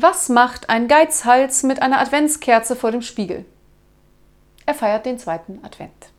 Was macht ein Geizhals mit einer Adventskerze vor dem Spiegel? Er feiert den zweiten Advent.